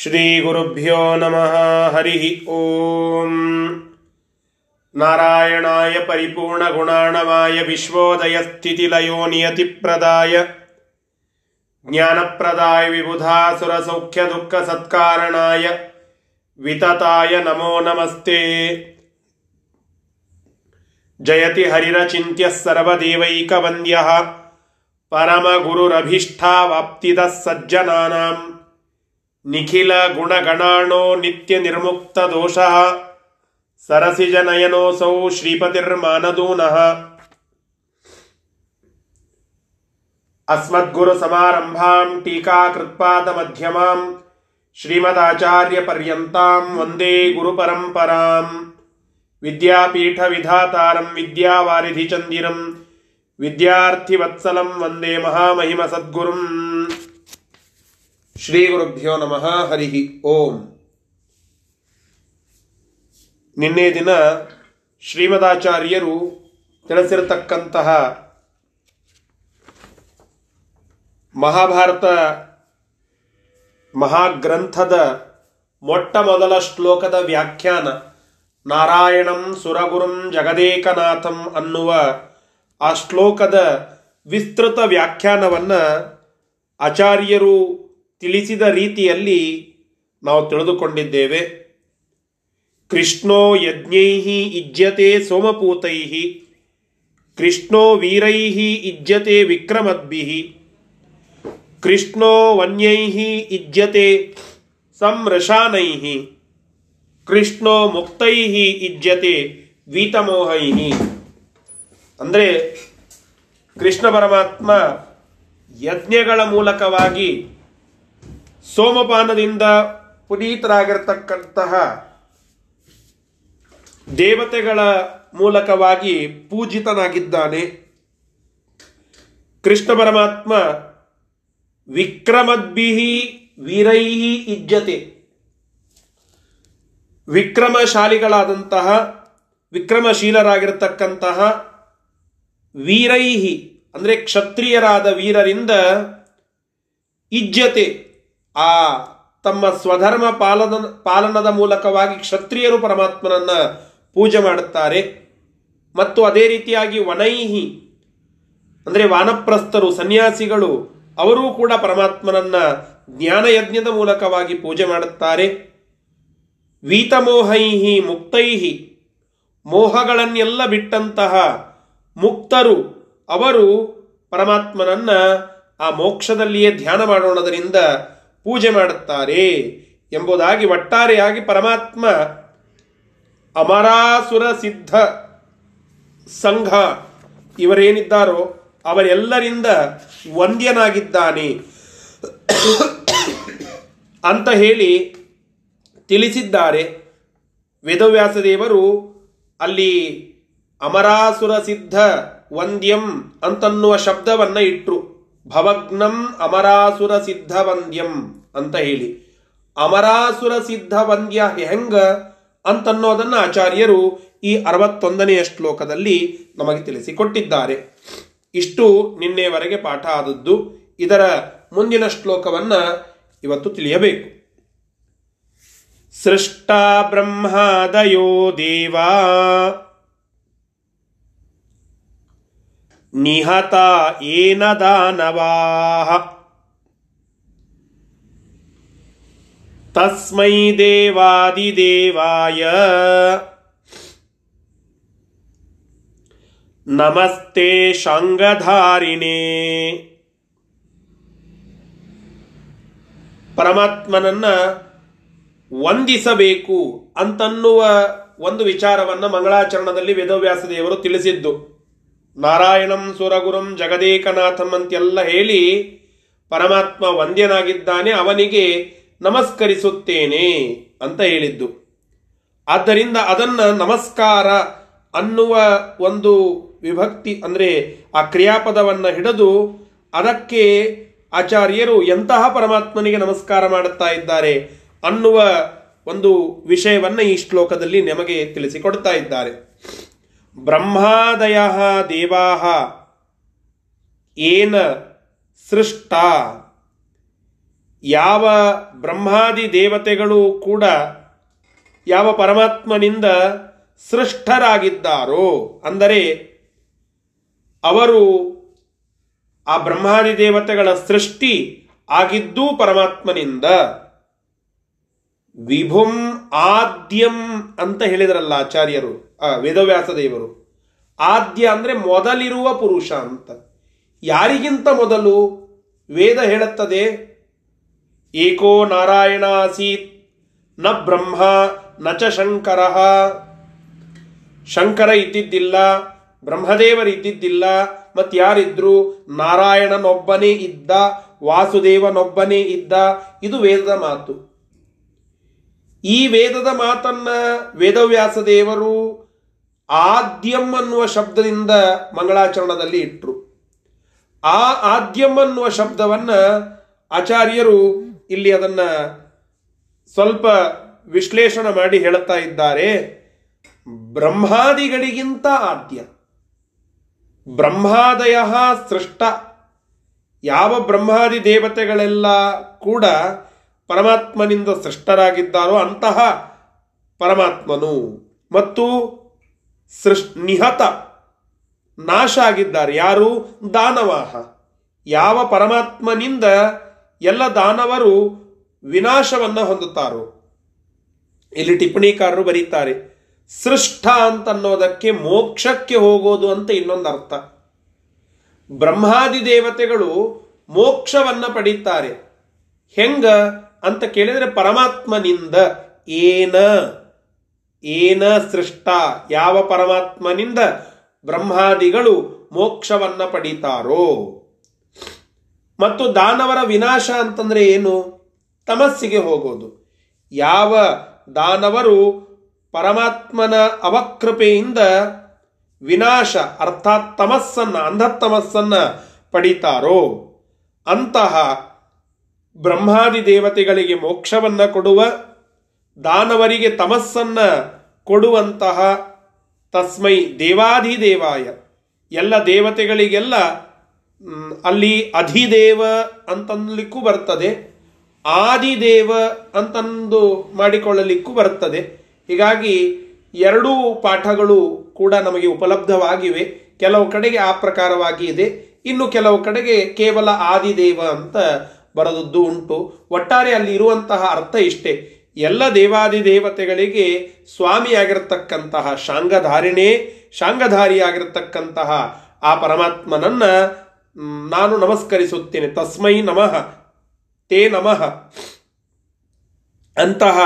श्रीगुरुभ्यो नमः हरिः ॐ नारायणाय परिपूर्णगुणाणवाय विश्वोदयस्थितिलयो नियतिप्रदाय ज्ञानप्रदाय विबुधासुरसौख्यदुःखसत्कारणाय वितताय नमो नमस्ते जयति हरिरचिन्त्यः सर्वदेवैकवन्द्यः परमगुरुरभीष्टावाप्तिदः सज्जनानाम् ನಿಖಿಲ ಗುಣಗಣಾಣೋ ನಿತ್ಯ ನಿರ್ಮುಕ್ತ ದೋಷ. ಸರಸಿಜನಯನೋಸೌ ಶ್ರೀಪತಿರ್ಮಾನದೂನಃ. ಅಸ್ಮದ್ಗುರು ಸಮಾರಂಭಾಂ ಟೀಕಾಕೃತ್ಪಾದ ಮಧ್ಯಮಾಂ ಶ್ರೀಮದಾಚಾರ್ಯ ಪರ್ಯಂತಾಂ ವಂದೇ ಗುರುಪರಂಪರಾಂ. ವಿದ್ಯಾಪೀಠ ವಿಧಾತಾರಂ ವಿದ್ಯಾವಾರಿಧಿ ಚಂದಿರಂ ವಿದ್ಯಾರ್ಥಿವತ್ಸಲಂ ವಂದೇ ಮಹಾಮಹಿಮ ಸದ್ಗುರುಂ ಶ್ರೀ ಗುರುಭ್ಯೋ ನಮಃ ಹರಿಹಿ ಓಂ. ನಿನ್ನೆ ದಿನ ಶ್ರೀಮದಾಚಾರ್ಯರು ತಿಳಿಸಿರತಕ್ಕಂತಹ ಮಹಾಭಾರತ ಮಹಾಗ್ರಂಥದ ಮೊಟ್ಟ ಮೊದಲ ಶ್ಲೋಕದ ವ್ಯಾಖ್ಯಾನ, ನಾರಾಯಣಂ ಸುರಗುರುಂ ಜಗದೇಕನಾಥಂ ಅನ್ನುವ ಆ ಶ್ಲೋಕದ ವಿಸ್ತೃತ ವ್ಯಾಖ್ಯಾನವನ್ನು ಆಚಾರ್ಯರು ತಿಳಿಸಿದ ರೀತಿಯಲ್ಲಿ ನಾವು ತಿಳಿದುಕೊಂಡಿದ್ದೇವೆ. ಕೃಷ್ಣೋ ಯಜ್ಞೈ ಇಜ್ಯತೆ ಸೋಮಪೂತೈ ಕೃಷ್ಣೋ ವೀರೈ ಇಜ್ಯತೆ ವಿಕ್ರಮದ್ಭಿ ಕೃಷ್ಣೋ ವನ್ಯೈ ಇಜ್ಯತೆ ಸಂರಶಾನೈ ಕೃಷ್ಣೋ ಮುಕ್ತೈ ಇಜ್ಯತೆ ವೀತಮೋಹೈ ಅಂದರೆ ಕೃಷ್ಣ ಪರಮಾತ್ಮ ಯಜ್ಞಗಳ ಮೂಲಕವಾಗಿ ಸೋಮಪಾನದಿಂದ ಪುನೀತರಾಗಿರ್ತಕ್ಕಂತಹ ದೇವತೆಗಳ ಮೂಲಕವಾಗಿ ಪೂಜಿತನಾಗಿದ್ದಾನೆ. ಕೃಷ್ಣ ಪರಮಾತ್ಮ ವಿಕ್ರಮದ್ಭಿಹಿ ವೀರೈಹಿ ಇಜ್ಜತೆ. ವಿಕ್ರಮಶಾಲಿಗಳಾದಂತಹ ವಿಕ್ರಮಶೀಲರಾಗಿರತಕ್ಕಂತಹ ವೀರೈಹಿ ಅಂದರೆ ಕ್ಷತ್ರಿಯರಾದ ವೀರರಿಂದ ಇಜ್ಜತೆ. ಆ ತಮ್ಮ ಸ್ವಧರ್ಮ ಪಾಲನ, ಪಾಲನದ ಮೂಲಕವಾಗಿ ಕ್ಷತ್ರಿಯರು ಪರಮಾತ್ಮನನ್ನ ಪೂಜೆ ಮಾಡುತ್ತಾರೆ. ಮತ್ತು ಅದೇ ರೀತಿಯಾಗಿ ವನೈಹಿ, ಅಂದರೆ ವಾನಪ್ರಸ್ಥರು, ಸನ್ಯಾಸಿಗಳು, ಅವರೂ ಕೂಡ ಪರಮಾತ್ಮನನ್ನ ಜ್ಞಾನಯಜ್ಞದ ಮೂಲಕವಾಗಿ ಪೂಜೆ ಮಾಡುತ್ತಾರೆ. ವೀತಮೋಹೈಹಿ, ಮುಕ್ತೈಹಿ, ಮೋಹಗಳನ್ನೆಲ್ಲ ಬಿಟ್ಟಂತಹ ಮುಕ್ತರು, ಅವರು ಪರಮಾತ್ಮನನ್ನ ಆ ಮೋಕ್ಷದಲ್ಲಿಯೇ ಧ್ಯಾನ ಮಾಡೋಣದರಿಂದ ಪೂಜೆ ಮಾಡುತ್ತಾರೆ ಎಂಬುದಾಗಿ ಒಟ್ಟಾರೆಯಾಗಿ ಪರಮಾತ್ಮ ಅಮರಾಸುರ ಸಿದ್ಧ ಸಂಘ ಇವರೇನಿದ್ದಾರೋ ಅವರೆಲ್ಲರಿಂದ ವಂದ್ಯನಾಗಿದ್ದಾನೆ. ಅಂತ ಹೇಳಿ ತಿಳಿಸಿದ್ದಾರೆ ವೇದವ್ಯಾಸ ದೇವರು ಅಲ್ಲಿ ಅಮರಾಸುರ ಸಿದ್ಧ ವಂದ್ಯಂ ಅಂತನ್ನುವ ಶಬ್ದವನ್ನು ಇಟ್ರು. ಭವಗ್ನಂ ಅಮರಾಸುರ ಸಿದ್ಧ ವಂದ್ಯಂ ಅಂತ ಹೇಳಿ. ಅಮರಾಸುರ ಸಿದ್ಧ ವಂದ್ಯ ಹೆಂಗ ಅಂತನ್ನೋದನ್ನ ಆಚಾರ್ಯರು ಈ ಅರವತ್ತೊಂದನೆಯ ಶ್ಲೋಕದಲ್ಲಿ ನಮಗೆ ತಿಳಿಸಿಕೊಟ್ಟಿದ್ದಾರೆ. ಇಷ್ಟು ನಿನ್ನೆವರೆಗೆ ಪಾಠ ಆದದ್ದು. ಇದರ ಮುಂದಿನ ಶ್ಲೋಕವನ್ನ ಇವತ್ತು ತಿಳಿಯಬೇಕು. ಸೃಷ್ಟ ಬ್ರಹ್ಮಾದಯೋ ದೇವಾ ನಿಹತ ಏನ ದಾನವಾಹ? ತಸ್ಮೈ ದೇವಾದಿದೇವಾಯ. ನಮಸ್ತೆ ಶಾಂಗಧಾರಿಣೇ ಪರಮಾತ್ಮನನ್ನ ವಂದಿಸಬೇಕು ಅಂತನ್ನುವ ಒಂದು ವಿಚಾರವನ್ನ ಮಂಗಳಾಚರಣದಲ್ಲಿ ವೇದವ್ಯಾಸ ದೇವರು ತಿಳಿಸಿದ್ದು. ನಾರಾಯಣಂ ಸುರಗುರುಂ ಜಗದೇಕನಾಥಂ ಅಂತೆಲ್ಲ ಹೇಳಿ ಪರಮಾತ್ಮ ವಂದ್ಯನಾಗಿದ್ದಾನೆ, ಅವನಿಗೆ ನಮಸ್ಕರಿಸುತ್ತೇನೆ ಅಂತ ಹೇಳಿದ್ದು. ಆದ್ದರಿಂದ ಅದನ್ನ ನಮಸ್ಕಾರ ಅನ್ನುವ ಒಂದು ವಿಭಕ್ತಿ, ಅಂದರೆ ಆ ಕ್ರಿಯಾಪದವನ್ನು ಹಿಡಿದು ಅದಕ್ಕೆ ಆಚಾರ್ಯರು ಎಂತಹ ಪರಮಾತ್ಮನಿಗೆ ನಮಸ್ಕಾರ ಮಾಡುತ್ತಾ ಇದ್ದಾರೆ ಅನ್ನುವ ಒಂದು ವಿಷಯವನ್ನ ಈ ಶ್ಲೋಕದಲ್ಲಿ ನಮಗೆ ತಿಳಿಸಿಕೊಡ್ತಾ ಇದ್ದಾರೆ. ಬ್ರಹ್ಮಾದಯ ದೇವಾ ಏನ ಸೃಷ್ಟ. ಯಾವ ಬ್ರಹ್ಮಾದಿ ದೇವತೆಗಳು ಕೂಡ ಯಾವ ಪರಮಾತ್ಮನಿಂದ ಸೃಷ್ಟರಾಗಿದ್ದಾರೋ, ಅಂದರೆ ಅವರು ಆ ಬ್ರಹ್ಮಾದಿ ದೇವತೆಗಳ ಸೃಷ್ಟಿ ಆಗಿದ್ದೂ ಪರಮಾತ್ಮನಿಂದ ವಿಭುಂ ಆದ್ಯಂ ಅಂತ ಹೇಳಿದ್ರಲ್ಲ ಆಚಾರ್ಯರು ವೇದವ್ಯಾಸ ದೇವರು. ಆದ್ಯ ಅಂದ್ರೆ ಮೊದಲಿರುವ ಪುರುಷ ಅಂತ. ಯಾರಿಗಿಂತ ಮೊದಲು? ವೇದ ಹೇಳುತ್ತದೆ, ಏಕೋ ನಾರಾಯಣ ಆಸೀತ್ನ ಬ್ರಹ್ಮ, ನ ಚ ಶಂಕರ. ಶಂಕರ ಇದ್ದಿದ್ದಿಲ್ಲ, ಬ್ರಹ್ಮದೇವರು ಇದ್ದಿದ್ದಿಲ್ಲ ಮತ್ತೆ ಯಾರಿದ್ರು? ನಾರಾಯಣನೊಬ್ಬನೇ ಇದ್ದ, ವಾಸುದೇವನೊಬ್ಬನೇ ಇದ್ದ, ಇದು ವೇದದ ಮಾತು. ಈ ವೇದದ ಮಾತನ್ನ ವೇದವ್ಯಾಸ ದೇವರು ಆದ್ಯಂ ಅನ್ನುವ ಶಬ್ದದಿಂದ ಮಂಗಳಾಚರಣದಲ್ಲಿ ಇಟ್ಟರು ಆ ಆದ್ಯಂ ಅನ್ನುವ ಶಬ್ದವನ್ನ ಆಚಾರ್ಯರು ಇಲ್ಲಿ ಅದನ್ನ ಸ್ವಲ್ಪ ವಿಶ್ಲೇಷಣೆ ಮಾಡಿ ಹೇಳುತ್ತಾ ಇದ್ದಾರೆ. ಬ್ರಹ್ಮಾದಿಗಳಿಗಿಂತ ಆದ್ಯ. ಬ್ರಹ್ಮಾದಯ ಸೃಷ್ಟ. ಯಾವ ಬ್ರಹ್ಮಾದಿ ದೇವತೆಗಳೆಲ್ಲ ಕೂಡ ಪರಮಾತ್ಮನಿಂದ ಸೃಷ್ಟರಾಗಿದ್ದಾರೋ ಅಂತಹ ಪರಮಾತ್ಮನು. ಮತ್ತು ಸೃಷ್, ನಿಹತ ನಾಶ ಆಗಿದ್ದಾರೆ ಯಾರು? ದಾನವಾಹ. ಯಾವ ಪರಮಾತ್ಮನಿಂದ ಎಲ್ಲ ದಾನವರು ವಿನಾಶವನ್ನು ಹೊಂದುತ್ತಾರೋ? ಇಲ್ಲಿ ಟಿಪ್ಪಣಿಕಾರರು ಬರೀತಾರೆ, ಸೃಷ್ಟ ಅಂತನ್ನೋದಕ್ಕೆ ಮೋಕ್ಷಕ್ಕೆ ಹೋಗೋದು ಅಂತ ಇನ್ನೊಂದು ಅರ್ಥ ಬ್ರಹ್ಮಾದಿ ದೇವತೆಗಳು ಮೋಕ್ಷವನ್ನ ಪಡೀತಾರೆ. ಹೆಂಗ? ಅಂತ ಕೇಳಿದರೆ ಪರಮಾತ್ಮನಿಂದ ಏನ ಏನ ಸೃಷ್ಟ, ಯಾವ ಪರಮಾತ್ಮನಿಂದ ಬ್ರಹ್ಮಾದಿಗಳು ಮೋಕ್ಷವನ್ನ ಪಡೀತಾರೋ? ಮತ್ತು ದಾನವರ ವಿನಾಶ ಅಂತಂದ್ರೆ ಏನು? ತಮಸ್ಸಿಗೆ ಹೋಗೋದು. ಯಾವ ದಾನವರು ಪರಮಾತ್ಮನ ಅವಕೃಪೆಯಿಂದ ವಿನಾಶ, ಅರ್ಥಾತ್ ತಮಸ್ಸನ್ನ ಅಂಧತಮಸ್ಸನ್ನ ಪಡಿತಾರೋ? ಅಂತಹ ಬ್ರಹ್ಮಾದಿ ದೇವತೆಗಳಿಗೆ ಮೋಕ್ಷವನ್ನು ಕೊಡುವ, ದಾನವರಿಗೆ ತಮಸ್ಸನ್ನು ಕೊಡುವಂತಹ ತಸ್ಮೈ ದೇವಾಧಿದೇವಾಯ ಎಲ್ಲ ದೇವತೆಗಳಿಗೆಲ್ಲ ಅಲ್ಲಿ ಅಧಿದೇವ ಅಂತನ್ಲಿಕ್ಕೂ ಬರ್ತದೆ, ಆದಿದೇವ ಅಂತಂದು ಮಾಡಿಕೊಳ್ಳಲಿಕ್ಕೂ ಬರ್ತದೆ. ಹೀಗಾಗಿ ಎರಡೂ ಪಾಠಗಳು ಕೂಡ ನಮಗೆ ಉಪಲಬ್ಧವಾಗಿವೆ. ಕೆಲವು ಕಡೆಗೆ ಆ ಪ್ರಕಾರವಾಗಿ ಇದೆ. ಇನ್ನು ಕೆಲವು ಕಡೆಗೆ ಕೇವಲ ಆದಿದೇವ ಅಂತ ಬರದದ್ದು ಉಂಟು. ಒಟ್ಟಾರೆ ಅಲ್ಲಿ ಇರುವಂತಹ ಅರ್ಥ ಇಷ್ಟೇ. ಎಲ್ಲ ದೇವಾದಿ ದೇವತೆಗಳಿಗೆ ಸ್ವಾಮಿಯಾಗಿರತಕ್ಕಂತಹ ಶಾಂಗಧಾರಿಣೇ, ಶಾಂಗಧಾರಿಯಾಗಿರತಕ್ಕಂತಹ ಆ ಪರಮಾತ್ಮನನ್ನ ನಾನು ನಮಸ್ಕರಿಸುತ್ತೇನೆ. ತಸ್ಮೈ ನಮಃ. ತೇ ನಮಃ. ಅಂತಹ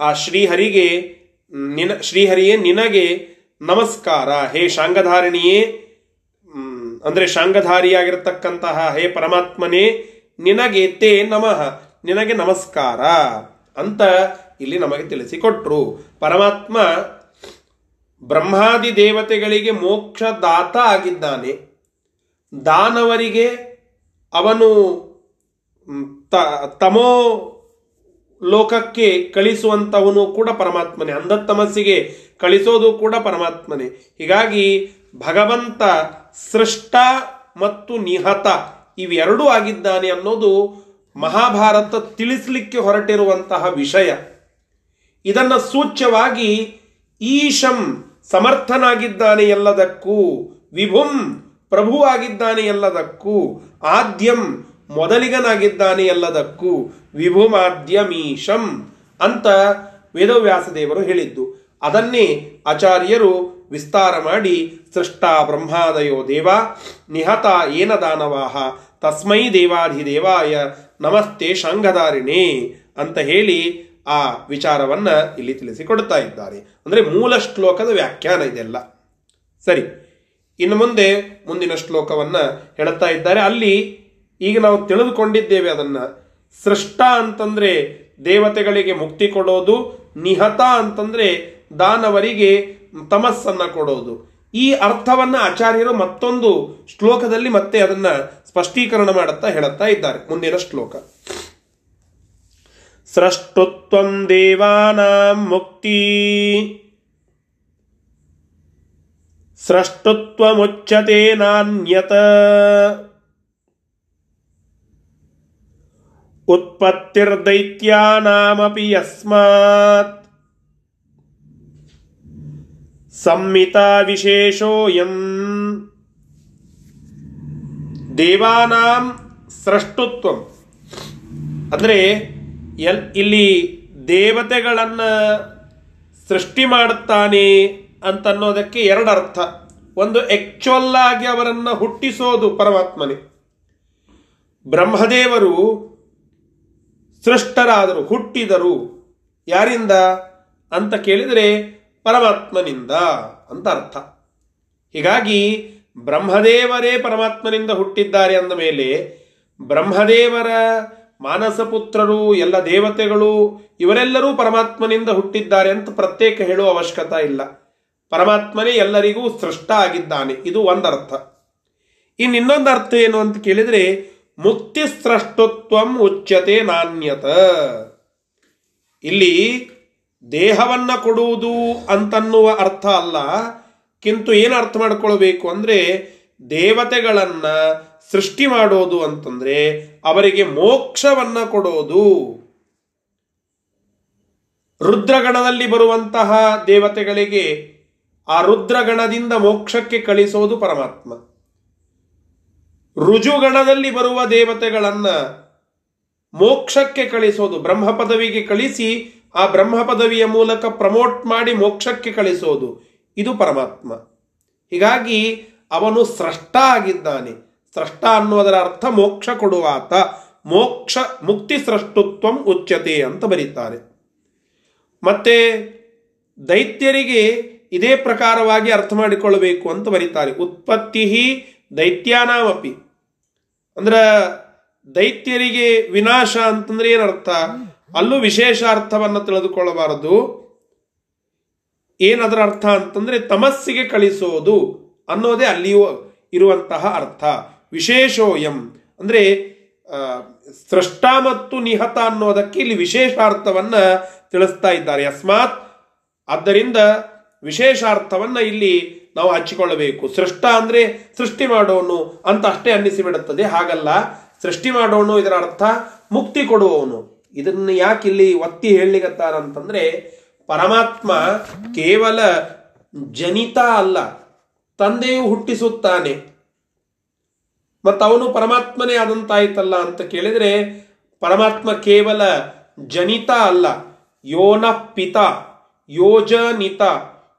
ಆ ಶ್ರೀಹರಿಗೆ, ನಿನ, ಶ್ರೀಹರಿಯೇ ನಿನಗೆ ನಮಸ್ಕಾರ. ಹೇ ಶಾಂಗಧಾರಿಣಿಯೇ ಅಂದರೆ ಶಾಂಗಧಾರಿಯಾಗಿರತಕ್ಕಂತಹ ಹೇ ಪರಮಾತ್ಮನೇ ನಿನಗೆ ತೇ ನಮಃ, ನಿನಗೆ ನಮಸ್ಕಾರ ಅಂತ ಇಲ್ಲಿ ನಮಗೆ ತಿಳಿಸಿಕೊಟ್ರು. ಪರಮಾತ್ಮ ಬ್ರಹ್ಮಾದಿ ದೇವತೆಗಳಿಗೆ ಮೋಕ್ಷದಾತ ಆಗಿದ್ದಾನೆ. ದಾನವರಿಗೆ ಅವನು ತಮೋ ಲೋಕಕ್ಕೆ ಕಳಿಸುವಂಥವನು ಕೂಡ ಪರಮಾತ್ಮನೇ. ಅಂಧತಮಸ್ಸಿಗೆ ಕಳಿಸೋದು ಕೂಡ ಪರಮಾತ್ಮನೇ. ಹೀಗಾಗಿ ಭಗವಂತ ಸೃಷ್ಟ ಮತ್ತು ನಿಹತ. ಇವೆರಡೂ ಆಗಿದ್ದಾನೆ ಅನ್ನೋದು ಮಹಾಭಾರತ ತಿಳಿಸಲಿಕ್ಕೆ ಹೊರಟಿರುವಂತಹ ವಿಷಯ. ಇದನ್ನು ಸೂಚ್ಯವಾಗಿ ಈಶಂ ಸಮರ್ಥನಾಗಿದ್ದಾನೆ ಎಲ್ಲದಕ್ಕೂ, ವಿಭುಂ ಪ್ರಭುವಾಗಿದ್ದಾನೆ ಎಲ್ಲದಕ್ಕೂ, ಆದ್ಯಂ ಮೊದಲಿಗನಾಗಿದ್ದಾನೆ ಎಲ್ಲದಕ್ಕೂ ವಿಭುಮಾದ್ಯಮೀಶಂ ಅಂತ ವೇದವ್ಯಾಸದೇವರು ಹೇಳಿದ್ದು. ಅದನ್ನೇ ಆಚಾರ್ಯರು ವಿಸ್ತಾರ ಮಾಡಿ, ಸೃಷ್ಟ ಬ್ರಹ್ಮಾದಯೋ ದೇವ, ನಿಹತ ಏನ ದಾನವಾಹ, ತಸ್ಮೈ ದೇವಾಧಿದೇವಾಯ ನಮಸ್ತೆ ಶಾಂಗಧಾರಿಣೆ ಅಂತ ಹೇಳಿ ಆ ವಿಚಾರವನ್ನ ಇಲ್ಲಿ ತಿಳಿಸಿಕೊಡ್ತಾ ಇದ್ದಾರೆ. ಅಂದ್ರೆ ಮೂಲ ಶ್ಲೋಕದ ವ್ಯಾಖ್ಯಾನ ಇದೆಲ್ಲ. ಸರಿ, ಇನ್ನು ಮುಂದೆ ಮುಂದಿನ ಶ್ಲೋಕವನ್ನ ಹೇಳುತ್ತಾ ಇದ್ದಾರೆ. ಅಲ್ಲಿ ಈಗ ನಾವು ತಿಳಿದುಕೊಂಡಿದ್ದೇವೆ ಅದನ್ನ. ಸೃಷ್ಟ ಅಂತಂದ್ರೆ ದೇವತೆಗಳಿಗೆ ಮುಕ್ತಿ ಕೊಡೋದು, ನಿಹತ ಅಂತಂದ್ರೆ ದಾನವರಿಗೆ ತಮಸ್ಸನ್ನು ಕೊಡೋದು. ಈ ಅರ್ಥವನ್ನ ಆಚಾರ್ಯರು ಮತ್ತೊಂದು ಶ್ಲೋಕದಲ್ಲಿ ಮತ್ತೆ ಅದನ್ನ ಸ್ಪಷ್ಟೀಕರಣ ಮಾಡುತ್ತಾ ಹೇಳುತ್ತಾ ಇದ್ದಾರೆ. ಮುಂದಿನ ಶ್ಲೋಕ. ಸೃಷ್ಟುತ್ವ ದೇವಾನಾಂ ಮುಕ್ತಿ. ಸ್ರಷ್ಟುತ್ವಮುಚ್ಯತೆ ನಾನ್ಯತ. ಉತ್ಪತ್ತಿರ್ದೈತ್ಯಾನಾಮಪಿ ಯಸ್ಮಾತ್. ಸಂಹಿತಾ ವಿಶೇಷೋಯಂ ದೇವಾನಾಂ ಸೃಷ್ಟುತ್ವ. ಅಂದರೆ ಎಲ್, ಇಲ್ಲಿ ದೇವತೆಗಳನ್ನು ಸೃಷ್ಟಿ ಮಾಡುತ್ತಾನೆ ಅಂತನ್ನೋದಕ್ಕೆ ಎರಡು ಅರ್ಥ ಒಂದು ಎಕ್ಚುವಲ್ ಆಗಿ ಅವರನ್ನು ಹುಟ್ಟಿಸೋದು ಪರಮಾತ್ಮನೇ. ಬ್ರಹ್ಮದೇವರು ಸೃಷ್ಟರಾದರು, ಹುಟ್ಟಿದರು. ಯಾರಿಂದ? ಅಂತ ಕೇಳಿದರೆ ಪರಮಾತ್ಮನಿಂದ ಅಂತ ಅರ್ಥ. ಹೀಗಾಗಿ ಬ್ರಹ್ಮದೇವರೇ ಪರಮಾತ್ಮನಿಂದ ಹುಟ್ಟಿದ್ದಾರೆ ಅಂದ ಮೇಲೆ ಬ್ರಹ್ಮದೇವರ ಮಾನಸಪುತ್ರರು ಎಲ್ಲ ದೇವತೆಗಳು, ಇವರೆಲ್ಲರೂ ಪರಮಾತ್ಮನಿಂದ ಹುಟ್ಟಿದ್ದಾರೆ ಅಂತ ಪ್ರತ್ಯೇಕ ಹೇಳುವ ಅವಶ್ಯಕತೆ ಇಲ್ಲ. ಪರಮಾತ್ಮನೇ ಎಲ್ಲರಿಗೂ ಸೃಷ್ಟ ಆಗಿದ್ದಾನೆ. ಇದು ಒಂದರ್ಥ. ಇನ್ನು ಇನ್ನೊಂದು ಅರ್ಥ ಏನು ಅಂತ ಕೇಳಿದರೆ ಮುಕ್ತಿ ಸೃಷ್ಟತ್ವಂ ಉಚ್ಯತೆ ನಾಣ್ಯತ. ಇಲ್ಲಿ ದೇಹವನ್ನ ಕೊಡುವುದು ಅಂತನ್ನುವ ಅರ್ಥ ಅಲ್ಲ. ಕಿಂತು ಏನು ಅರ್ಥ ಮಾಡ್ಕೊಳ್ಬೇಕು ಅಂದ್ರೆ ದೇವತೆಗಳನ್ನು ಸೃಷ್ಟಿ ಮಾಡೋದು ಅಂತಂದ್ರೆ ಅವರಿಗೆ ಮೋಕ್ಷವನ್ನ ಕೊಡೋದು. ರುದ್ರಗಣದಲ್ಲಿ ಬರುವಂತಹ ದೇವತೆಗಳಿಗೆ ಆ ರುದ್ರಗಣದಿಂದ ಮೋಕ್ಷಕ್ಕೆ ಕಳಿಸೋದು ಪರಮಾತ್ಮ. ರುಜುಗಣದಲ್ಲಿ ಬರುವ ದೇವತೆಗಳನ್ನು ಮೋಕ್ಷಕ್ಕೆ ಕಳಿಸೋದು ಬ್ರಹ್ಮ ಪದವಿಗೆ ಕಳಿಸಿ ಆ ಬ್ರಹ್ಮ ಪದವಿಯ ಮೂಲಕ ಪ್ರಮೋಟ್ ಮಾಡಿ ಮೋಕ್ಷಕ್ಕೆ ಕಳಿಸೋದು. ಇದು ಪರಮಾತ್ಮ. ಹೀಗಾಗಿ ಅವನು ಸ್ರಷ್ಟ ಆಗಿದ್ದಾನೆ. ಸ್ರಷ್ಟ ಅನ್ನುವುದರ ಅರ್ಥ ಮೋಕ್ಷ ಕೊಡುವಾತ. ಮೋಕ್ಷ ಮುಕ್ತಿ ಸೃಷ್ಟುತ್ವ ಉಚ್ಯತೆ ಅಂತ ಬರೀತಾರೆ. ಮತ್ತೆ ದೈತ್ಯರಿಗೆ ಇದೇ ಪ್ರಕಾರವಾಗಿ ಅರ್ಥ ಮಾಡಿಕೊಳ್ಳಬೇಕು ಅಂತ ಬರೀತಾರೆ. ಉತ್ಪತ್ತಿ ದೈತ್ಯಾನಾಮಪಿ. ಅಂದ್ರ ದೈತ್ಯರಿಗೆ ವಿನಾಶ ಅಂತಂದ್ರೆ ಏನರ್ಥ? ಅಲ್ಲೂ ವಿಶೇಷ ಅರ್ಥವನ್ನು ತಿಳಿದುಕೊಳ್ಳಬಾರದು. ಏನದರ ಅರ್ಥ ಅಂತಂದರೆ ತಮಸ್ಸಿಗೆ ಕಳಿಸೋದು ಅನ್ನೋದೇ ಅಲ್ಲಿಯೂ ಇರುವಂತಹ ಅರ್ಥ. ವಿಶೇಷೋಯಂ. ಅಂದರೆ ಸೃಷ್ಟ ಮತ್ತು ನಿಹತ ಅನ್ನೋದಕ್ಕೆ ಇಲ್ಲಿ ವಿಶೇಷಾರ್ಥವನ್ನ ತಿಳಿಸ್ತಾ ಇದ್ದಾರೆ. ಅಸ್ಮಾತ್, ಆದ್ದರಿಂದ ವಿಶೇಷಾರ್ಥವನ್ನ ಇಲ್ಲಿ ನಾವು ಹಚ್ಚಿಕೊಳ್ಳಬೇಕು ಸೃಷ್ಟ ಅಂದರೆ ಸೃಷ್ಟಿ ಮಾಡೋನು ಅಂತ ಅಷ್ಟೇ ಅನ್ನಿಸಿಬಿಡುತ್ತದೆ. ಹಾಗಲ್ಲ, ಸೃಷ್ಟಿ ಮಾಡೋನು ಇದರ ಅರ್ಥ ಮುಕ್ತಿ ಕೊಡುವವನು. ಇದನ್ನ ಯಾಕೆ ಇಲ್ಲಿ ಒತ್ತಿ ಹೇಳಲಿಗತ್ತಾರಂತಂದ್ರೆ ಪರಮಾತ್ಮ ಕೇವಲ ಜನಿತ ಅಲ್ಲ, ತಂದೆಯು ಹುಟ್ಟಿಸುತ್ತಾನೆ. ಮತ್ತು ಅವನು ಪರಮಾತ್ಮನೇ ಆದಂತಾಯ್ತಲ್ಲ ಅಂತ ಕೇಳಿದ್ರೆ, ಪರಮಾತ್ಮ ಕೇವಲ ಜನಿತ ಅಲ್ಲ, ಯೋನ ಪಿತ, ಯೋಜನಿತ,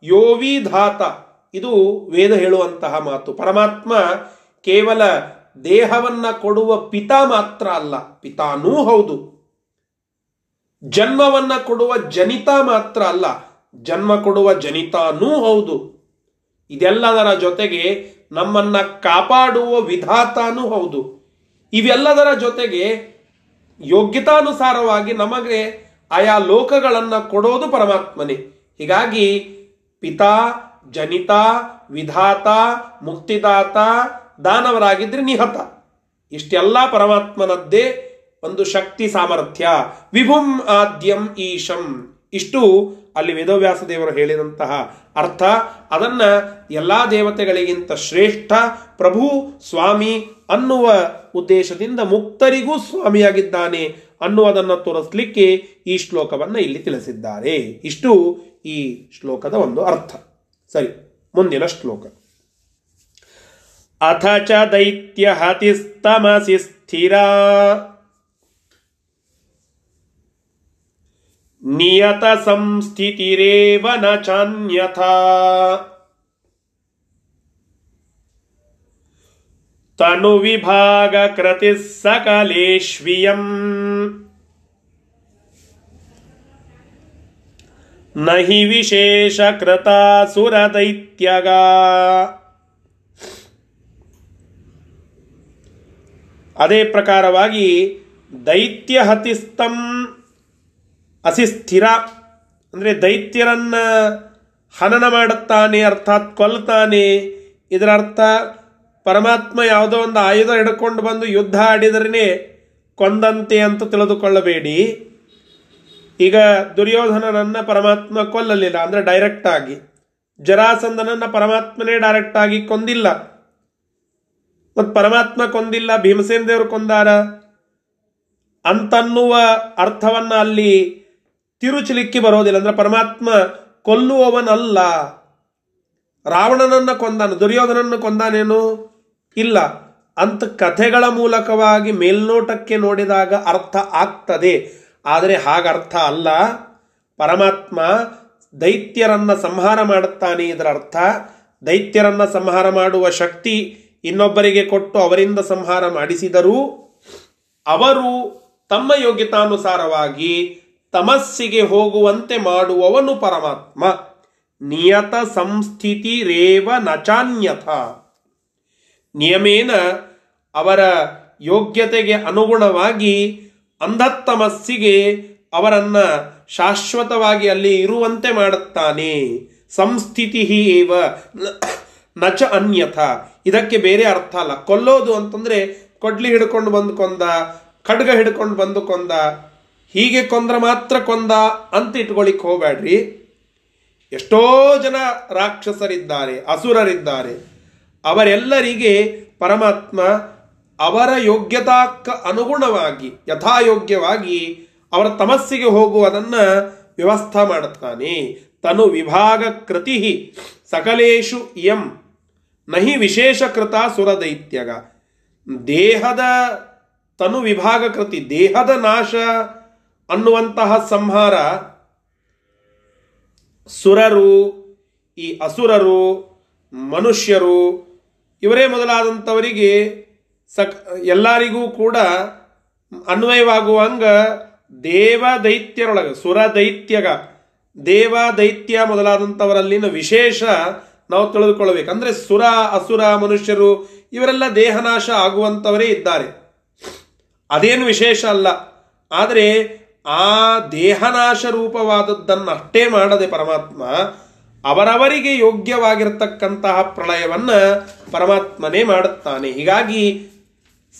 ಯೋವಿಧಾತ. ಇದು ವೇದ ಹೇಳುವಂತಹ ಮಾತು. ಪರಮಾತ್ಮ ಕೇವಲ ದೇಹವನ್ನ ಕೊಡುವ ಪಿತಾ ಮಾತ್ರ ಅಲ್ಲ, ಪಿತಾನೂ ಹೌದು. ಜನ್ಮವನ್ನ ಕೊಡುವ ಜನಿತ ಮಾತ್ರ ಅಲ್ಲ, ಜನ್ಮ ಕೊಡುವ ಜನಿತಾನೂ ಹೌದು. ಇದೆಲ್ಲದರ ಜೊತೆಗೆ ನಮ್ಮನ್ನ ಕಾಪಾಡುವ ವಿಧಾತಾನೂ ಹೌದು. ಇವೆಲ್ಲದರ ಜೊತೆಗೆ ಯೋಗ್ಯತಾನುಸಾರವಾಗಿ ನಮಗೆ ಆಯಾ ಲೋಕಗಳನ್ನು ಕೊಡೋದು ಪರಮಾತ್ಮನೇ. ಹೀಗಾಗಿ ಪಿತಾ, ಜನಿತ, ವಿಧಾತ, ಮುಕ್ತಿದಾತ, ದಾನವರಾಗಿದ್ರೆ ನಿಹತ. ಇಷ್ಟೆಲ್ಲ ಪರಮಾತ್ಮನದ್ದೇ ಒಂದು ಶಕ್ತಿ ಸಾಮರ್ಥ್ಯ. ವಿಭುಂ ಆದ್ಯಂ ಈಶಂ. ಇಷ್ಟು ಅಲ್ಲಿ ವೇದವ್ಯಾಸ ದೇವರು ಹೇಳಿದಂತಹ ಅರ್ಥ. ಅದನ್ನ ಎಲ್ಲಾ ದೇವತೆಗಳಿಗಿಂತ ಶ್ರೇಷ್ಠ ಪ್ರಭು ಸ್ವಾಮಿ ಅನ್ನುವ ಉದ್ದೇಶದಿಂದ ಮುಕ್ತರಿಗೂ ಸ್ವಾಮಿಯಾಗಿದ್ದಾನೆ ಅನ್ನುವುದನ್ನು ತೋರಿಸ್ಲಿಕ್ಕೆ ಈ ಶ್ಲೋಕವನ್ನು ಇಲ್ಲಿ ತಿಳಿಸಿದ್ದಾರೆ. ಇಷ್ಟು ಈ ಶ್ಲೋಕದ ಒಂದು ಅರ್ಥ. ಸರಿ, ಮುಂದಿನ ಶ್ಲೋಕ. ಅಥ ಚ ದೈತ್ಯ ಹತಿಸ್ತಮಸಿ ಸ್ಥಿರ. ನಿಯತ ಸಂಸ್ಥಿತಿರೇವ ನ ಚಾನ್ಯಥಾ. ಸಕಲೇಶ್ವಿಯಂ. ನಹಿ ವಿಶೇಷ ಕೃತಾಸುರ ದೈತ್ಯಗ ಅದೇ ಪ್ರಕಾರವಾಗಿ ದೈತ್ಯ ಹತಿಸ್ತಂ ಅಸಿಸ್ಥಿರ ಅಂದರೆ ದೈತ್ಯರನ್ನು ಹನನ ಮಾಡುತ್ತಾನೆ, ಅರ್ಥಾತ್ ಕೊಲ್ತಾನೆ. ಇದರ ಅರ್ಥ, ಪರಮಾತ್ಮ ಯಾವುದೋ ಒಂದು ಆಯುಧ ಹಿಡ್ಕೊಂಡು ಬಂದು ಯುದ್ಧ ಆಡಿದ್ರೇ ಕೊಂದಂತೆ ಅಂತ ತಿಳಿದುಕೊಳ್ಳಬೇಡಿ. ಈಗ ದುರ್ಯೋಧನನನ್ನು ಪರಮಾತ್ಮ ಕೊಲ್ಲಲಿಲ್ಲ, ಅಂದರೆ ಡೈರೆಕ್ಟ್ ಆಗಿ. ಜರಾಸಂದನನ್ನ ಪರಮಾತ್ಮನೇ ಡೈರೆಕ್ಟ್ ಆಗಿ ಕೊಂದಿಲ್ಲ. ಮತ್ತು ಪರಮಾತ್ಮ ಕೊಂದಿಲ್ಲ, ಭೀಮಸೇನ ದೇವರು ಕೊಂದಾರ? ಅಂತನ್ನುವ ಅರ್ಥವನ್ನು ಅಲ್ಲಿ ತಿರುಚಲಿಕ್ಕೆ ಬರೋದಿಲ್ಲ ಅಂದ್ರೆ ಪರಮಾತ್ಮ ಕೊಲ್ಲುವವನಲ್ಲ. ರಾವಣನನ್ನ ಕೊಂದಾನು, ದುರ್ಯೋಧನನ್ನು ಕೊಂದಾನೇನು? ಇಲ್ಲ. ಅಂತ ಕಥೆಗಳ ಮೂಲಕವಾಗಿ ಮೇಲ್ನೋಟಕ್ಕೆ ನೋಡಿದಾಗ ಅರ್ಥ ಆಗ್ತದೆ. ಆದರೆ ಹಾಗರ್ಥ ಅಲ್ಲ. ಪರಮಾತ್ಮ ದೈತ್ಯರನ್ನ ಸಂಹಾರ ಮಾಡುತ್ತಾನೆ ಇದರ ಅರ್ಥ. ದೈತ್ಯರನ್ನ ಸಂಹಾರ ಮಾಡುವ ಶಕ್ತಿ ಇನ್ನೊಬ್ಬರಿಗೆ ಕೊಟ್ಟು ಅವರಿಂದ ಸಂಹಾರ ಮಾಡಿಸಿದರೂ ಅವರು ತಮ್ಮ ಯೋಗ್ಯತಾನುಸಾರವಾಗಿ ತಮಸ್ಸಿಗೆ ಹೋಗುವಂತೆ ಮಾಡುವವನು ಪರಮಾತ್ಮ. ನಿಯತ ಸಂಸ್ಥಿತಿ ರೇವ ನಚಾನ್ಯಥ. ನಿಯಮೇನ ಅವರ ಯೋಗ್ಯತೆಗೆ ಅನುಗುಣವಾಗಿ ಅಂಧತ್ತಮಸ್ಸಿಗೆ ಅವರನ್ನ ಶಾಶ್ವತವಾಗಿ ಅಲ್ಲಿ ಇರುವಂತೆ ಮಾಡುತ್ತಾನೆ. ಸಂಸ್ಥಿತಿ ಏವ ನಚ ಅನ್ಯಥ. ಇದಕ್ಕೆ ಬೇರೆ ಅರ್ಥ ಅಲ್ಲ. ಕೊಲ್ಲೋದು ಅಂತಂದ್ರೆ ಕೊಡ್ಲಿ ಹಿಡ್ಕೊಂಡು ಬಂದು ಕೊಂದ ಖಡ್ಗ ಹಿಡ್ಕೊಂಡು ಬಂದು ಕೊಂದ ಹೀಗೆ ಕೊಂದ್ರ ಮಾತ್ರ ಕೊಂದ ಅಂತ ಇಟ್ಕೊಳ್ಳಿಕ್ಕೆ ಹೋಗ್ಬೇಡ್ರಿ ಎಷ್ಟೋ ಜನ ರಾಕ್ಷಸರಿದ್ದಾರೆ, ಅಸುರರಿದ್ದಾರೆ. ಅವರೆಲ್ಲರಿಗೆ ಪರಮಾತ್ಮ ಅವರ ಯೋಗ್ಯತಾಕ್ಕ ಅನುಗುಣವಾಗಿ, ಯಥಾಯೋಗ್ಯವಾಗಿ ಅವರ ತಮಸ್ಸಿಗೆ ಹೋಗುವುದನ್ನ ವ್ಯವಸ್ಥೆ ಮಾಡುತ್ತಾನೆ. ತನು ವಿಭಾಗ ಕೃತಿ ಸಕಲೇಶು ಎಂ ನಹಿ ವಿಶೇಷ ಕೃತ ಸುರದೈತ್ಯಗ. ದೇಹದ ತನು ವಿಭಾಗ ಕೃತಿ, ದೇಹದ ನಾಶ ಅನ್ನುವಂತಹ ಸಂಹಾರ ಸುರರು, ಈ ಅಸುರರು, ಮನುಷ್ಯರು, ಇವರೇ ಮೊದಲಾದಂಥವರಿಗೆ ಸಕ್, ಎಲ್ಲರಿಗೂ ಕೂಡ ಅನ್ವಯವಾಗುವ ಹಂಗ ದೇವ ದೈತ್ಯರೊಳಗೆ ಸುರ ದೈತ್ಯಗ ದೇವ ದೈತ್ಯ ಮೊದಲಾದಂಥವರಲ್ಲಿನ ವಿಶೇಷ ನಾವು ತಿಳಿದುಕೊಳ್ಳಬೇಕು. ಅಂದರೆ ಸುರ, ಅಸುರ, ಮನುಷ್ಯರು, ಇವರೆಲ್ಲ ದೇಹನಾಶ ಆಗುವಂಥವರೇ ಇದ್ದಾರೆ. ಅದೇನು ವಿಶೇಷ ಅಲ್ಲ. ಆದರೆ ಆ ದೇಹನಾಶ ರೂಪವಾದದ್ದನ್ನಷ್ಟೇ ಮಾಡದೆ ಪರಮಾತ್ಮ ಅವರವರಿಗೆ ಯೋಗ್ಯವಾಗಿರತಕ್ಕಂತಹ ಪ್ರಳಯವನ್ನು ಪರಮಾತ್ಮನೇ ಮಾಡುತ್ತಾನೆ. ಹೀಗಾಗಿ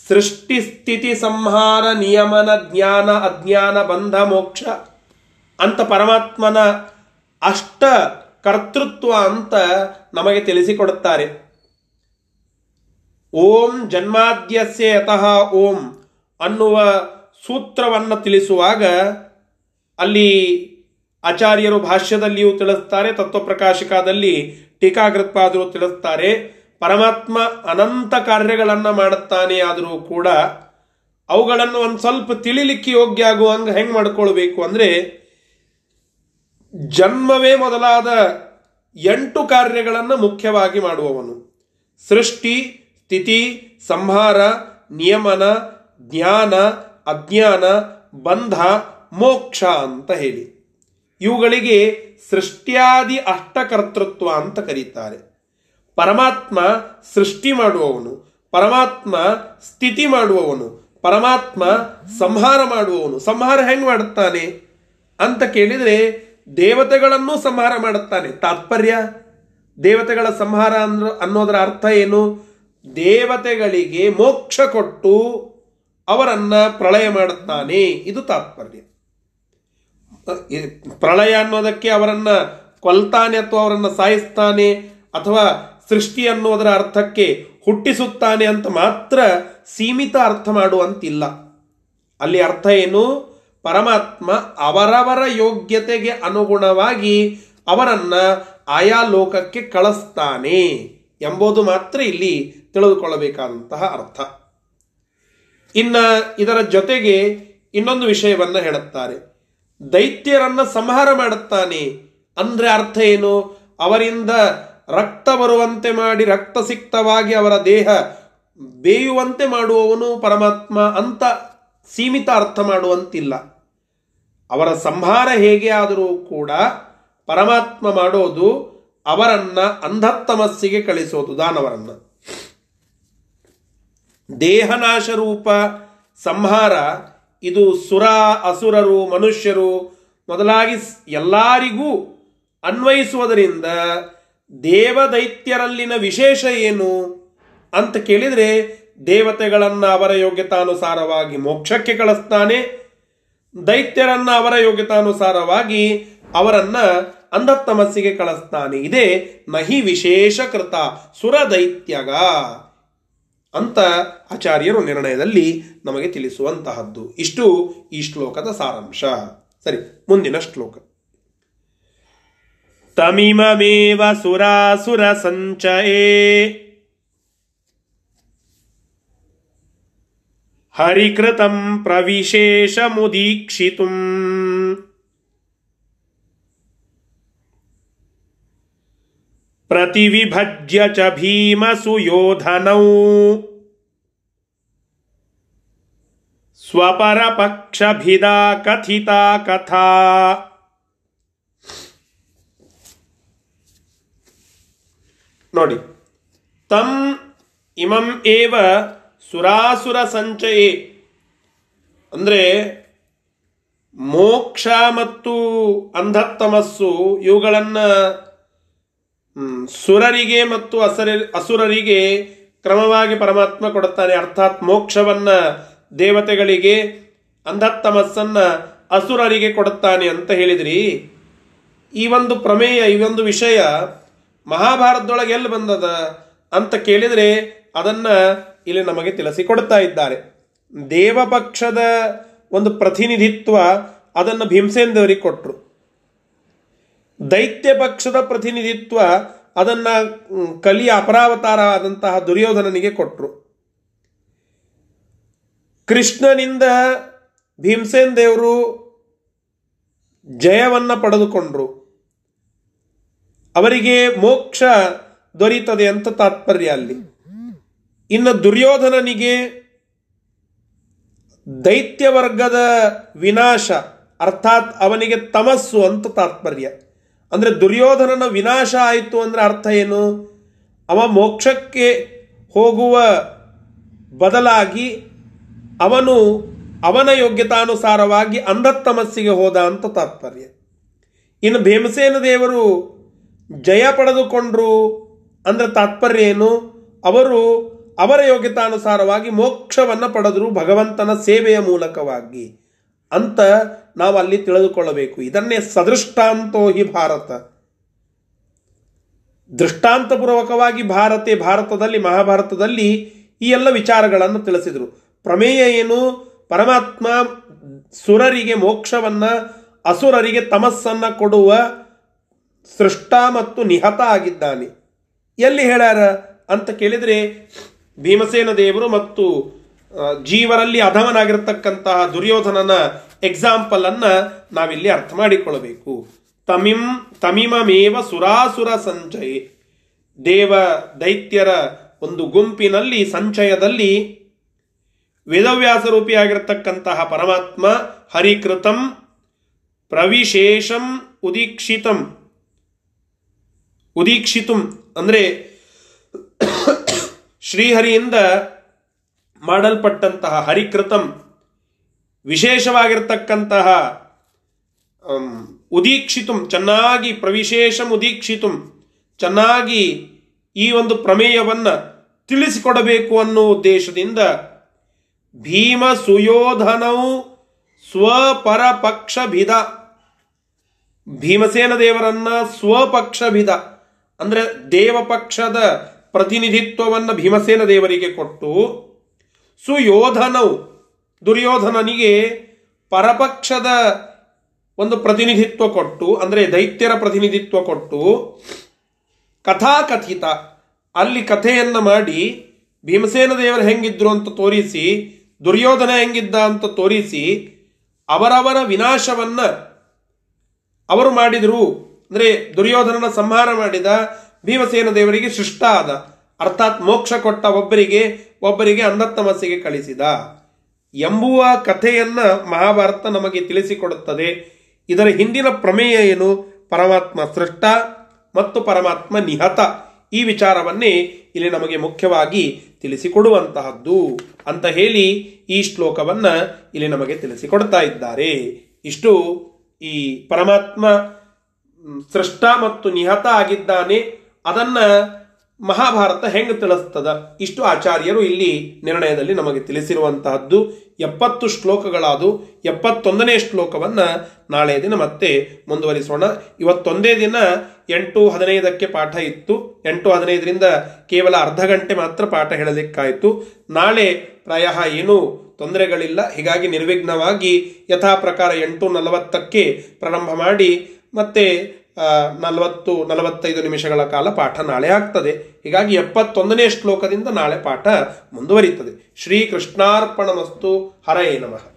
ಸೃಷ್ಟಿ ಸ್ಥಿತಿ ಸಂಹಾರ ನಿಯಮನ ಜ್ಞಾನ ಅಜ್ಞಾನ ಬಂಧ ಮೋಕ್ಷ ಅಂತ ಪರಮಾತ್ಮನ ಅಷ್ಟ ಕರ್ತೃತ್ವ ಅಂತ ನಮಗೆ ತಿಳಿಸಿಕೊಡುತ್ತಾರೆ. ಓಂ ಜನ್ಮಾದ್ಯಸ್ಯ ಯತಃ ಓಂ ಅನ್ನುವ ಸೂತ್ರವನ್ನು ತಿಳಿಸುವಾಗ ಅಲ್ಲಿ ಆಚಾರ್ಯರು ಭಾಷ್ಯದಲ್ಲಿಯೂ ತಿಳಿಸ್ತಾರೆ, ತತ್ವಪ್ರಕಾಶಿಕಾದಲ್ಲಿ ಟೀಕಾಗೃತ್ಪಾದರು ತಿಳಿಸ್ತಾರೆ. ಪರಮಾತ್ಮ ಅನಂತ ಕಾರ್ಯಗಳನ್ನು ಮಾಡುತ್ತಾನೆ ಆದರೂ ಕೂಡ ಅವುಗಳನ್ನು ಒಂದು ಸ್ವಲ್ಪ ತಿಳಿಲಿಕ್ಕೆ ಯೋಗ್ಯ ಆಗುವಂಗೆ ಹೆಂಗೆ ಮಾಡ್ಕೊಳ್ಬೇಕು ಅಂದ್ರೆ ಜನ್ಮವೇ ಮೊದಲಾದ ಎಂಟು ಕಾರ್ಯಗಳನ್ನು ಮುಖ್ಯವಾಗಿ ಮಾಡುವವನು. ಸೃಷ್ಟಿ, ಸ್ಥಿತಿ, ಸಂಹಾರ, ನಿಯಮನ, ಜ್ಞಾನ ಅಜ್ಞಾನ, ಬಂಧ, ಮೋಕ್ಷ ಅಂತ ಹೇಳಿ. ಇವುಗಳಿಗೆ ಸೃಷ್ಟ್ಯಾದಿ ಅಷ್ಟಕರ್ತೃತ್ವ ಅಂತ ಕರೀತಾರೆ. ಪರಮಾತ್ಮ ಸೃಷ್ಟಿ ಮಾಡುವವನು, ಪರಮಾತ್ಮ ಸ್ಥಿತಿ ಮಾಡುವವನು, ಪರಮಾತ್ಮ ಸಂಹಾರ ಮಾಡುವವನು. ಸಂಹಾರ ಹೆಂಗೆ ಮಾಡುತ್ತಾನೆ? ಅಂತ ಕೇಳಿದರೆ ದೇವತೆಗಳನ್ನು ಸಂಹಾರ ಮಾಡುತ್ತಾನೆ. ತಾತ್ಪರ್ಯ? ದೇವತೆಗಳ ಸಂಹಾರ ಅಂದ್ರ ಅನ್ನೋದರ ಅರ್ಥ ಏನು? ದೇವತೆಗಳಿಗೆ ಮೋಕ್ಷ ಕೊಟ್ಟು ಅವರನ್ನ ಪ್ರಳಯ ಮಾಡುತ್ತಾನೆ. ಇದು ತಾತ್ಪರ್ಯ. ಪ್ರಳಯ ಅನ್ನೋದಕ್ಕೆ ಅವರನ್ನ ಕೊಲ್ತಾನೆ ಅಥವಾ ಅವರನ್ನು ಸಾಯಿಸ್ತಾನೆ ಅಥವಾ ಸೃಷ್ಟಿ ಅನ್ನೋದರ ಅರ್ಥಕ್ಕೆ ಹುಟ್ಟಿಸುತ್ತಾನೆ ಅಂತ ಮಾತ್ರ ಸೀಮಿತ ಅರ್ಥ ಮಾಡುವಂತಿಲ್ಲ. ಅಲ್ಲಿ ಅರ್ಥ ಏನು? ಪರಮಾತ್ಮ ಅವರವರ ಯೋಗ್ಯತೆಗೆ ಅನುಗುಣವಾಗಿ ಅವರನ್ನ ಆಯಾ ಲೋಕಕ್ಕೆ ಕಳಿಸ್ತಾನೆ ಎಂಬುದು ಮಾತ್ರ ಇಲ್ಲಿ ತಿಳಿದುಕೊಳ್ಳಬೇಕಾದಂತಹ ಅರ್ಥ. ಇನ್ನ ಇದರ ಜೊತೆಗೆ ಇನ್ನೊಂದು ವಿಷಯವನ್ನು ಹೇಳುತ್ತಾರೆ. ದೈತ್ಯರನ್ನ ಸಂಹಾರ ಮಾಡುತ್ತಾನೆ. ಅಂದ್ರೆ ಅರ್ಥ ಏನು? ಅವರಿಂದ ರಕ್ತ ಬರುವಂತೆ ಮಾಡಿ ರಕ್ತ ಸಿಕ್ತವಾಗಿ ಅವರ ದೇಹ ಬೇಯುವಂತೆ ಮಾಡುವವನು ಪರಮಾತ್ಮ ಅಂತ ಸೀಮಿತ ಅರ್ಥ ಮಾಡುವಂತಿಲ್ಲ. ಅವರ ಸಂಹಾರ ಹೇಗೆ ಆದರೂ ಕೂಡ ಪರಮಾತ್ಮ ಮಾಡೋದು ಅವರನ್ನ ಅಂಧತ್ತಮಸ್ಸಿಗೆ ಕಳಿಸೋದು, ದಾನವರನ್ನ. ದೇಹನಾಶ ರೂಪ ಸಂಹಾರ. ಇದು ಸುರ, ಅಸುರರು, ಮನುಷ್ಯರು ಮೊದಲಾಗಿ ಎಲ್ಲರಿಗೂ ಅನ್ವಯಿಸುವುದರಿಂದ ದೇವದೈತ್ಯರಲ್ಲಿನ ವಿಶೇಷ ಏನು ಅಂತ ಕೇಳಿದರೆ ದೇವತೆಗಳನ್ನು ಅವರ ಯೋಗ್ಯತಾನುಸಾರವಾಗಿ ಮೋಕ್ಷಕ್ಕೆ ಕಳಿಸ್ತಾನೆ. ದೈತ್ಯರನ್ನು ಅವರ ಯೋಗ್ಯತಾನುಸಾರವಾಗಿ ಅವರನ್ನು ಅಂಧತಮಸ್ಸಿಗೆ ಕಳಿಸ್ತಾನೆ. ಇದೇ ನಹಿ ವಿಶೇಷ ಕೃತ ಸುರ ದೈತ್ಯಗ ಅಂತ ಆಚಾರ್ಯರು ನಿರ್ಣಯದಲ್ಲಿ ನಮಗೆ ತಿಳಿಸುವಂತಹದ್ದು. ಇಷ್ಟು ಈ ಶ್ಲೋಕದ ಸಾರಾಂಶ. ಸರಿ, ಮುಂದಿನ ಶ್ಲೋಕ. ತಮಿಮಮೇವ ಸುರಾಸುರ ಸಂಚಯೇ. ಹರಿಕೃತಂ ಪ್ರವಿಶೇಷ ಮುದೀಕ್ಷಿತು. ಪ್ರತಿವಿಭಜ್ಯ ಚ ಭೀಮಸುಯೋಧನೌ. ಸ್ವಪರಪಕ್ಷಭಿದಾ ಕಥಿತಾ ಕಥಾ. ನೋಡಿ, ತಂ ಇಮಂ ಏವ ಸುರಾಸುರ ಸಂಚಯೇ. ಅಂದರೆ ಮೋಕ್ಷ ಮತ್ತು ಅಂಧತ್ತಮಸ್ಸು ಇವುಗಳನ್ನು ಸುರರಿಗೆ ಮತ್ತು ಅಸರ ಅಸುರರಿಗೆ ಕ್ರಮವಾಗಿ ಪರಮಾತ್ಮ ಕೊಡುತ್ತಾನೆ. ಅರ್ಥಾತ್ ಮೋಕ್ಷವನ್ನ ದೇವತೆಗಳಿಗೆ, ಅಂಧತ್ತಮಸ್ಸನ್ನ ಅಸುರರಿಗೆ ಕೊಡುತ್ತಾನೆ ಅಂತ ಹೇಳಿದ್ರಿ. ಈ ಒಂದು ಪ್ರಮೇಯ, ಈ ಒಂದು ವಿಷಯ ಮಹಾಭಾರತದೊಳಗೆ ಎಲ್ಲಿ ಬಂದದ ಅಂತ ಕೇಳಿದರೆ ಅದನ್ನ ಇಲ್ಲಿ ನಮಗೆ ತಿಳಿಸಿಕೊಡ್ತಾ ಇದ್ದಾರೆ. ದೇವಪಕ್ಷದ ಒಂದು ಪ್ರತಿನಿಧಿತ್ವ ಅದನ್ನು ಭೀಮಸೇನದೇವರಿಗೆ ಕೊಟ್ಟರು ದೈತ್ಯ ಪಕ್ಷದ ಪ್ರತಿನಿಧಿತ್ವ ಅದನ್ನ ಕಲಿಯ ಅಪರಾವತಾರ ಆದಂತಹ ದುರ್ಯೋಧನನಿಗೆ ಕೊಟ್ಟರು ಕೃಷ್ಣನಿಂದ ಭೀಮಸೇನ್ ದೇವರು ಜಯವನ್ನು ಪಡೆದುಕೊಂಡ್ರು. ಅವರಿಗೆ ಮೋಕ್ಷ ದೊರೀತದೆ ಅಂತ ತಾತ್ಪರ್ಯ ಅಲ್ಲಿ. ಇನ್ನು ದುರ್ಯೋಧನನಿಗೆ ದೈತ್ಯ ವರ್ಗದ ವಿನಾಶ, ಅರ್ಥಾತ್ ಅವನಿಗೆ ತಮಸ್ಸು ಅಂತ ತಾತ್ಪರ್ಯ. ಅಂದ್ರೆ ದುರ್ಯೋಧನನ ವಿನಾಶ ಆಯಿತು ಅಂದರೆ ಅರ್ಥ ಏನು? ಅವ ಮೋಕ್ಷಕ್ಕೆ ಹೋಗುವ ಬದಲಾಗಿ ಅವನು ಅವನ ಯೋಗ್ಯತಾನುಸಾರವಾಗಿ ಅಂಧತ್ತಮಸ್ಸಿಗೆ ಹೋದ ಅಂತ ತಾತ್ಪರ್ಯ. ಇನ್ನು ಭೀಮಸೇನ ದೇವರು ಜಯ ಪಡೆದುಕೊಂಡ್ರು ಅಂದ್ರೆ ತಾತ್ಪರ್ಯ ಏನು? ಅವರು ಅವರ ಯೋಗ್ಯತಾನುಸಾರವಾಗಿ ಮೋಕ್ಷವನ್ನು ಪಡೆದರು ಭಗವಂತನ ಸೇವೆಯ ಮೂಲಕವಾಗಿ. ಅಂತ ನಾವು ಅಲ್ಲಿ ತಿಳಿದುಕೊಳ್ಳಬೇಕು. ಇದನ್ನೇ ಸದೃಷ್ಟಾಂತೋ ಹಿ ಭಾರತ. ದೃಷ್ಟಾಂತಪೂರ್ವಕವಾಗಿ ಭಾರತೆ ಭಾರತದಲ್ಲಿ, ಮಹಾಭಾರತದಲ್ಲಿ ಈ ಎಲ್ಲ ವಿಚಾರಗಳನ್ನು ತಿಳಿಸಿದರು. ಪ್ರಮೇಯ ಏನು? ಪರಮಾತ್ಮ ಸುರರಿಗೆ ಮೋಕ್ಷವನ್ನು, ಅಸುರರಿಗೆ ತಮಸ್ಸನ್ನು ಕೊಡುವ ಸೃಷ್ಟ ಮತ್ತು ನಿಹತ ಆಗಿದ್ದಾನೆ. ಎಲ್ಲಿ ಹೇಳ್ಯಾರ? ಅಂತ ಕೇಳಿದರೆ ಭೀಮಸೇನ ದೇವರು ಮತ್ತು ಜೀವರಲ್ಲಿ ಅಧಮನಾಗಿರ್ತಕ್ಕಂತಹ ದುರ್ಯೋಧನನ ಎಕ್ಸಾಂಪಲ್ ಅನ್ನ ನಾವಿಲ್ಲಿ ಅರ್ಥ ಮಾಡಿಕೊಳ್ಳಬೇಕು. ತಮಿಂ, ತಮಿಮಮೇವ ಸುರಾಸುರ ಸಂಚಯ. ದೇವ ದೈತ್ಯರ ಒಂದು ಗುಂಪಿನಲ್ಲಿ, ಸಂಚಯದಲ್ಲಿ ವೇದವ್ಯಾಸ ರೂಪಿಯಾಗಿರ್ತಕ್ಕಂತಹ ಪರಮಾತ್ಮ ಹರಿಕೃತಂ ಪ್ರವಿಶೇಷಂ ಉದೀಕ್ಷಿತಂ. ಉದೀಕ್ಷಿತಂ ಅಂದರೆ ಶ್ರೀಹರಿಯಿಂದ ಮಾಡಲ್ಪಟ್ಟಂತಹ ಹರಿಕೃತಂ, ವಿಶೇಷವಾಗಿರ್ತಕ್ಕಂತಹ ಉದೀಕ್ಷಿತು, ಚೆನ್ನಾಗಿ ಪ್ರವಿಶೇಷ ಉದೀಕ್ಷಿತು, ಚೆನ್ನಾಗಿ ಈ ಒಂದು ಪ್ರಮೇಯವನ್ನು ತಿಳಿಸಿಕೊಡಬೇಕು ಅನ್ನೋ ಉದ್ದೇಶದಿಂದ ಭೀಮ ಸುಯೋಧನವು ಸ್ವಪರಪಕ್ಷಭಿದ. ಭಿದ ಭೀಮಸೇನ ದೇವರನ್ನ ಸ್ವಪಕ್ಷಭಿದ. ಅಂದ್ರೆ ದೇವಪಕ್ಷದ ಪ್ರತಿನಿಧಿತ್ವವನ್ನು ಭೀಮಸೇನ ದೇವರಿಗೆ ಕೊಟ್ಟು ಸುಯೋಧನವು, ದುರ್ಯೋಧನನಿಗೆ ಪರಪಕ್ಷದ ಒಂದು ಪ್ರತಿನಿಧಿತ್ವ ಕೊಟ್ಟು, ಅಂದರೆ ದೈತ್ಯರ ಪ್ರತಿನಿಧಿತ್ವ ಕೊಟ್ಟು, ಕಥಾಕಥಿತ, ಅಲ್ಲಿ ಕಥೆಯನ್ನು ಮಾಡಿ, ಭೀಮಸೇನ ದೇವರು ಹೆಂಗಿದ್ರು ಅಂತ ತೋರಿಸಿ, ದುರ್ಯೋಧನ ಹೆಂಗಿದ್ದ ಅಂತ ತೋರಿಸಿ, ಅವರವರ ವಿನಾಶವನ್ನ ಅವರು ಮಾಡಿದರು. ಅಂದರೆ ದುರ್ಯೋಧನನ ಸಂಹಾರ ಮಾಡಿದ ಭೀಮಸೇನ ದೇವರಿಗೆ ಶಿಷ್ಟ ಆದ. ಅರ್ಥಾತ್ ಮೋಕ್ಷ ಕೊಟ್ಟ ಒಬ್ಬರಿಗೆ ಒಬ್ಬರಿಗೆ ಅಂಧತ್ತಮಸ್ಸಿಗೆ ಕಳಿಸಿದ. ಎಂಬುವ ಕಥೆಯನ್ನ ಮಹಾಭಾರತ ನಮಗೆ ತಿಳಿಸಿಕೊಡುತ್ತದೆ. ಇದರ ಹಿಂದಿನ ಪ್ರಮೇಯ ಏನು? ಪರಮಾತ್ಮ ಸೃಷ್ಟ ಮತ್ತು ಪರಮಾತ್ಮ ನಿಹತ. ಈ ವಿಚಾರವನ್ನೇ ಇಲ್ಲಿ ನಮಗೆ ಮುಖ್ಯವಾಗಿ ತಿಳಿಸಿಕೊಡುವಂತಹದ್ದು ಅಂತ ಹೇಳಿ ಈ ಶ್ಲೋಕವನ್ನ ಇಲ್ಲಿ ನಮಗೆ ತಿಳಿಸಿಕೊಡ್ತಾ ಇದ್ದಾರೆ. ಇಷ್ಟು. ಈ ಪರಮಾತ್ಮ ಸೃಷ್ಟ ಮತ್ತು ನಿಹತ ಆಗಿದ್ದಾನೆ. ಅದನ್ನ ಮಹಾಭಾರತ ಹೆಂಗೆ ತಿಳಿಸ್ತದ? ಇಷ್ಟು ಆಚಾರ್ಯರು ಇಲ್ಲಿ ನಿರ್ಣಯದಲ್ಲಿ ನಮಗೆ ತಿಳಿಸಿರುವಂತಹದ್ದು. ಎಪ್ಪತ್ತು ಶ್ಲೋಕಗಳಾದು. ಎಪ್ಪತ್ತೊಂದನೇ ಶ್ಲೋಕವನ್ನ ನಾಳೆ ದಿನ ಮತ್ತೆ ಮುಂದುವರಿಸೋಣ. ಇವತ್ತೊಂದೇ ದಿನ ಎಂಟು ಹದಿನೈದಕ್ಕೆ ಪಾಠ ಇತ್ತು. ಎಂಟು ಹದಿನೈದರಿಂದ ಕೇವಲ ಅರ್ಧ ಗಂಟೆ ಮಾತ್ರ ಪಾಠ ಹೇಳಲಿಕ್ಕಾಯಿತು. ನಾಳೆ ಪ್ರಾಯ ಏನೂ ತೊಂದರೆಗಳಿಲ್ಲ. ಹೀಗಾಗಿ ನಿರ್ವಿಘ್ನವಾಗಿ ಯಥಾ ಪ್ರಕಾರ ಎಂಟು ನಲವತ್ತಕ್ಕೆ ಪ್ರಾರಂಭ ಮಾಡಿ ಮತ್ತೆ ನಲವತ್ತು, ನಲವತ್ತೈದು ನಿಮಿಷಗಳ ಕಾಲ ಪಾಠ ನಾಳೆ ಆಗ್ತದೆ. ಹೀಗಾಗಿ ಎಪ್ಪತ್ತೊಂದನೇ ಶ್ಲೋಕದಿಂದ ನಾಳೆ ಪಾಠ ಮುಂದುವರಿಯುತ್ತದೆ. ಶ್ರೀ ಕೃಷ್ಣಾರ್ಪಣ ಮಸ್ತು ಹರೇ ನಮಃ.